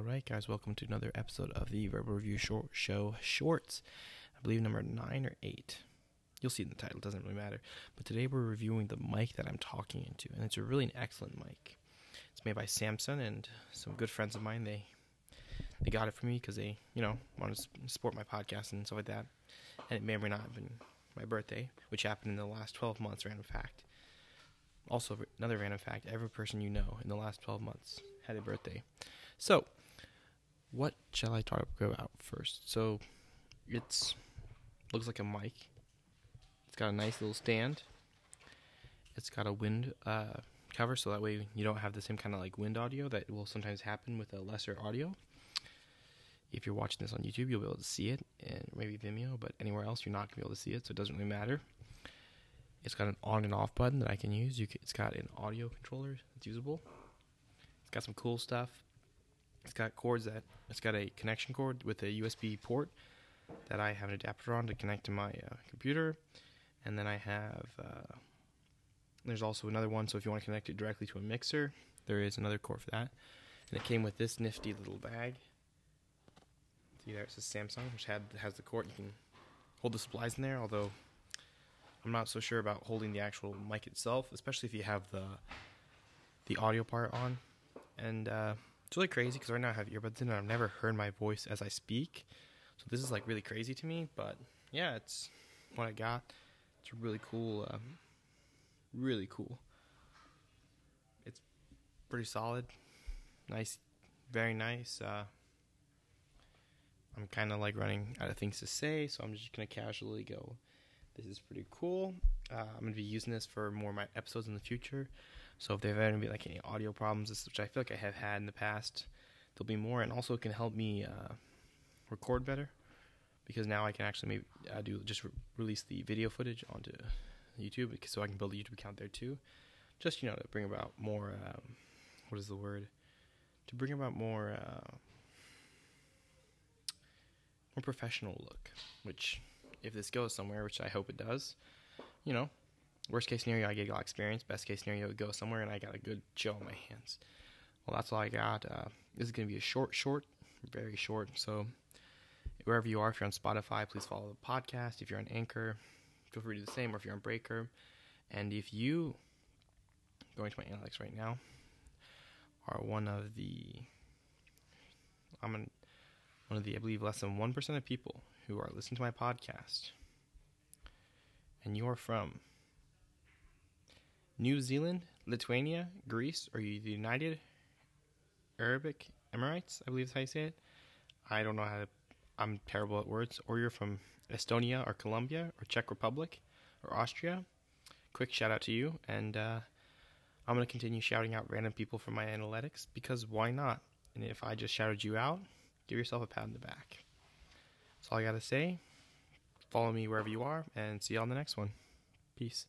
All right, guys, welcome to another episode of the Verbal Review short Show Shorts. I believe number nine or eight. You'll see in the title, it doesn't really matter. But today we're reviewing the mic that I'm talking into, and it's a really an excellent mic. It's made by Samson, and some good friends of mine. They they got it for me because they, you know, want to support my podcast and stuff like that. And it may or may not have been my birthday, which happened in the last 12 months. Random fact. Also, another random fact: every person you know in the last 12 months had a birthday. So, what shall I talk about first? So, it's looks like a mic. It's got a nice little stand. It's got a wind uh, cover, so that way you don't have the same kind of like wind audio that will sometimes happen with a lesser audio. If you're watching this on YouTube, you'll be able to see it, and maybe Vimeo, but anywhere else you're not gonna be able to see it, so it doesn't really matter. It's got an on and off button that I can use. Can, it's got an audio controller that's usable. It's got some cool stuff. It's got cords that it's got a connection cord with a USB port that I have an adapter on to connect to my uh, computer, and then I have uh, there's also another one. So if you want to connect it directly to a mixer, there is another cord for that. And it came with this nifty little bag. See there, it says Samson, which had has the cord. You can hold the supplies in there. Although I'm not so sure about holding the actual mic itself, especially if you have the the audio part on. And uh, it's really crazy because right now I have earbuds in and I've never heard my voice as I speak. So this is like really crazy to me. But yeah, it's what I got. It's really cool. Uh, really cool. It's pretty solid. Nice. Very nice. Uh, I'm kind of like running out of things to say, so I'm just going to casually go this is pretty cool. Uh, I'm gonna be using this for more of my episodes in the future. So if there ever like any audio problems, which I feel like I have had in the past, there'll be more, and also it can help me uh, record better because now I can actually maybe uh, do just re- release the video footage onto YouTube, so I can build a YouTube account there too. Just you know to bring about more. Um, what is the word? To bring about more uh, more professional look, which if this goes somewhere, which I hope it does, you know, worst case scenario, I get a lot of experience. Best case scenario, it goes somewhere and I got a good show on my hands. Well, that's all I got. Uh, this is going to be a short, short, very short. So, wherever you are, if you're on Spotify, please follow the podcast. If you're on Anchor, feel free to do the same. Or if you're on Breaker, and if you going to my analytics right now are one of the I'm an, one of the I believe less than one percent of people who are listening to my podcast and you are from New Zealand, Lithuania, Greece, or the United Arabic Emirates, I believe is how you say it. I don't know how to, I'm terrible at words. Or you're from Estonia or Colombia or Czech Republic or Austria. Quick shout out to you. And uh, I'm going to continue shouting out random people from my analytics because why not? And if I just shouted you out, give yourself a pat on the back. That's all I got to say. Follow me wherever you are, and see you on the next one. Peace.